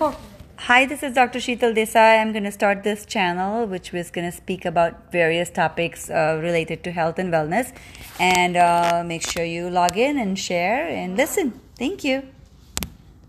Hi, this is Dr. Sheetal Desai. I'm going to start this channel, which was going to speak about various topics uh, related to health and wellness. And uh, make sure you log in and share and listen. Thank you.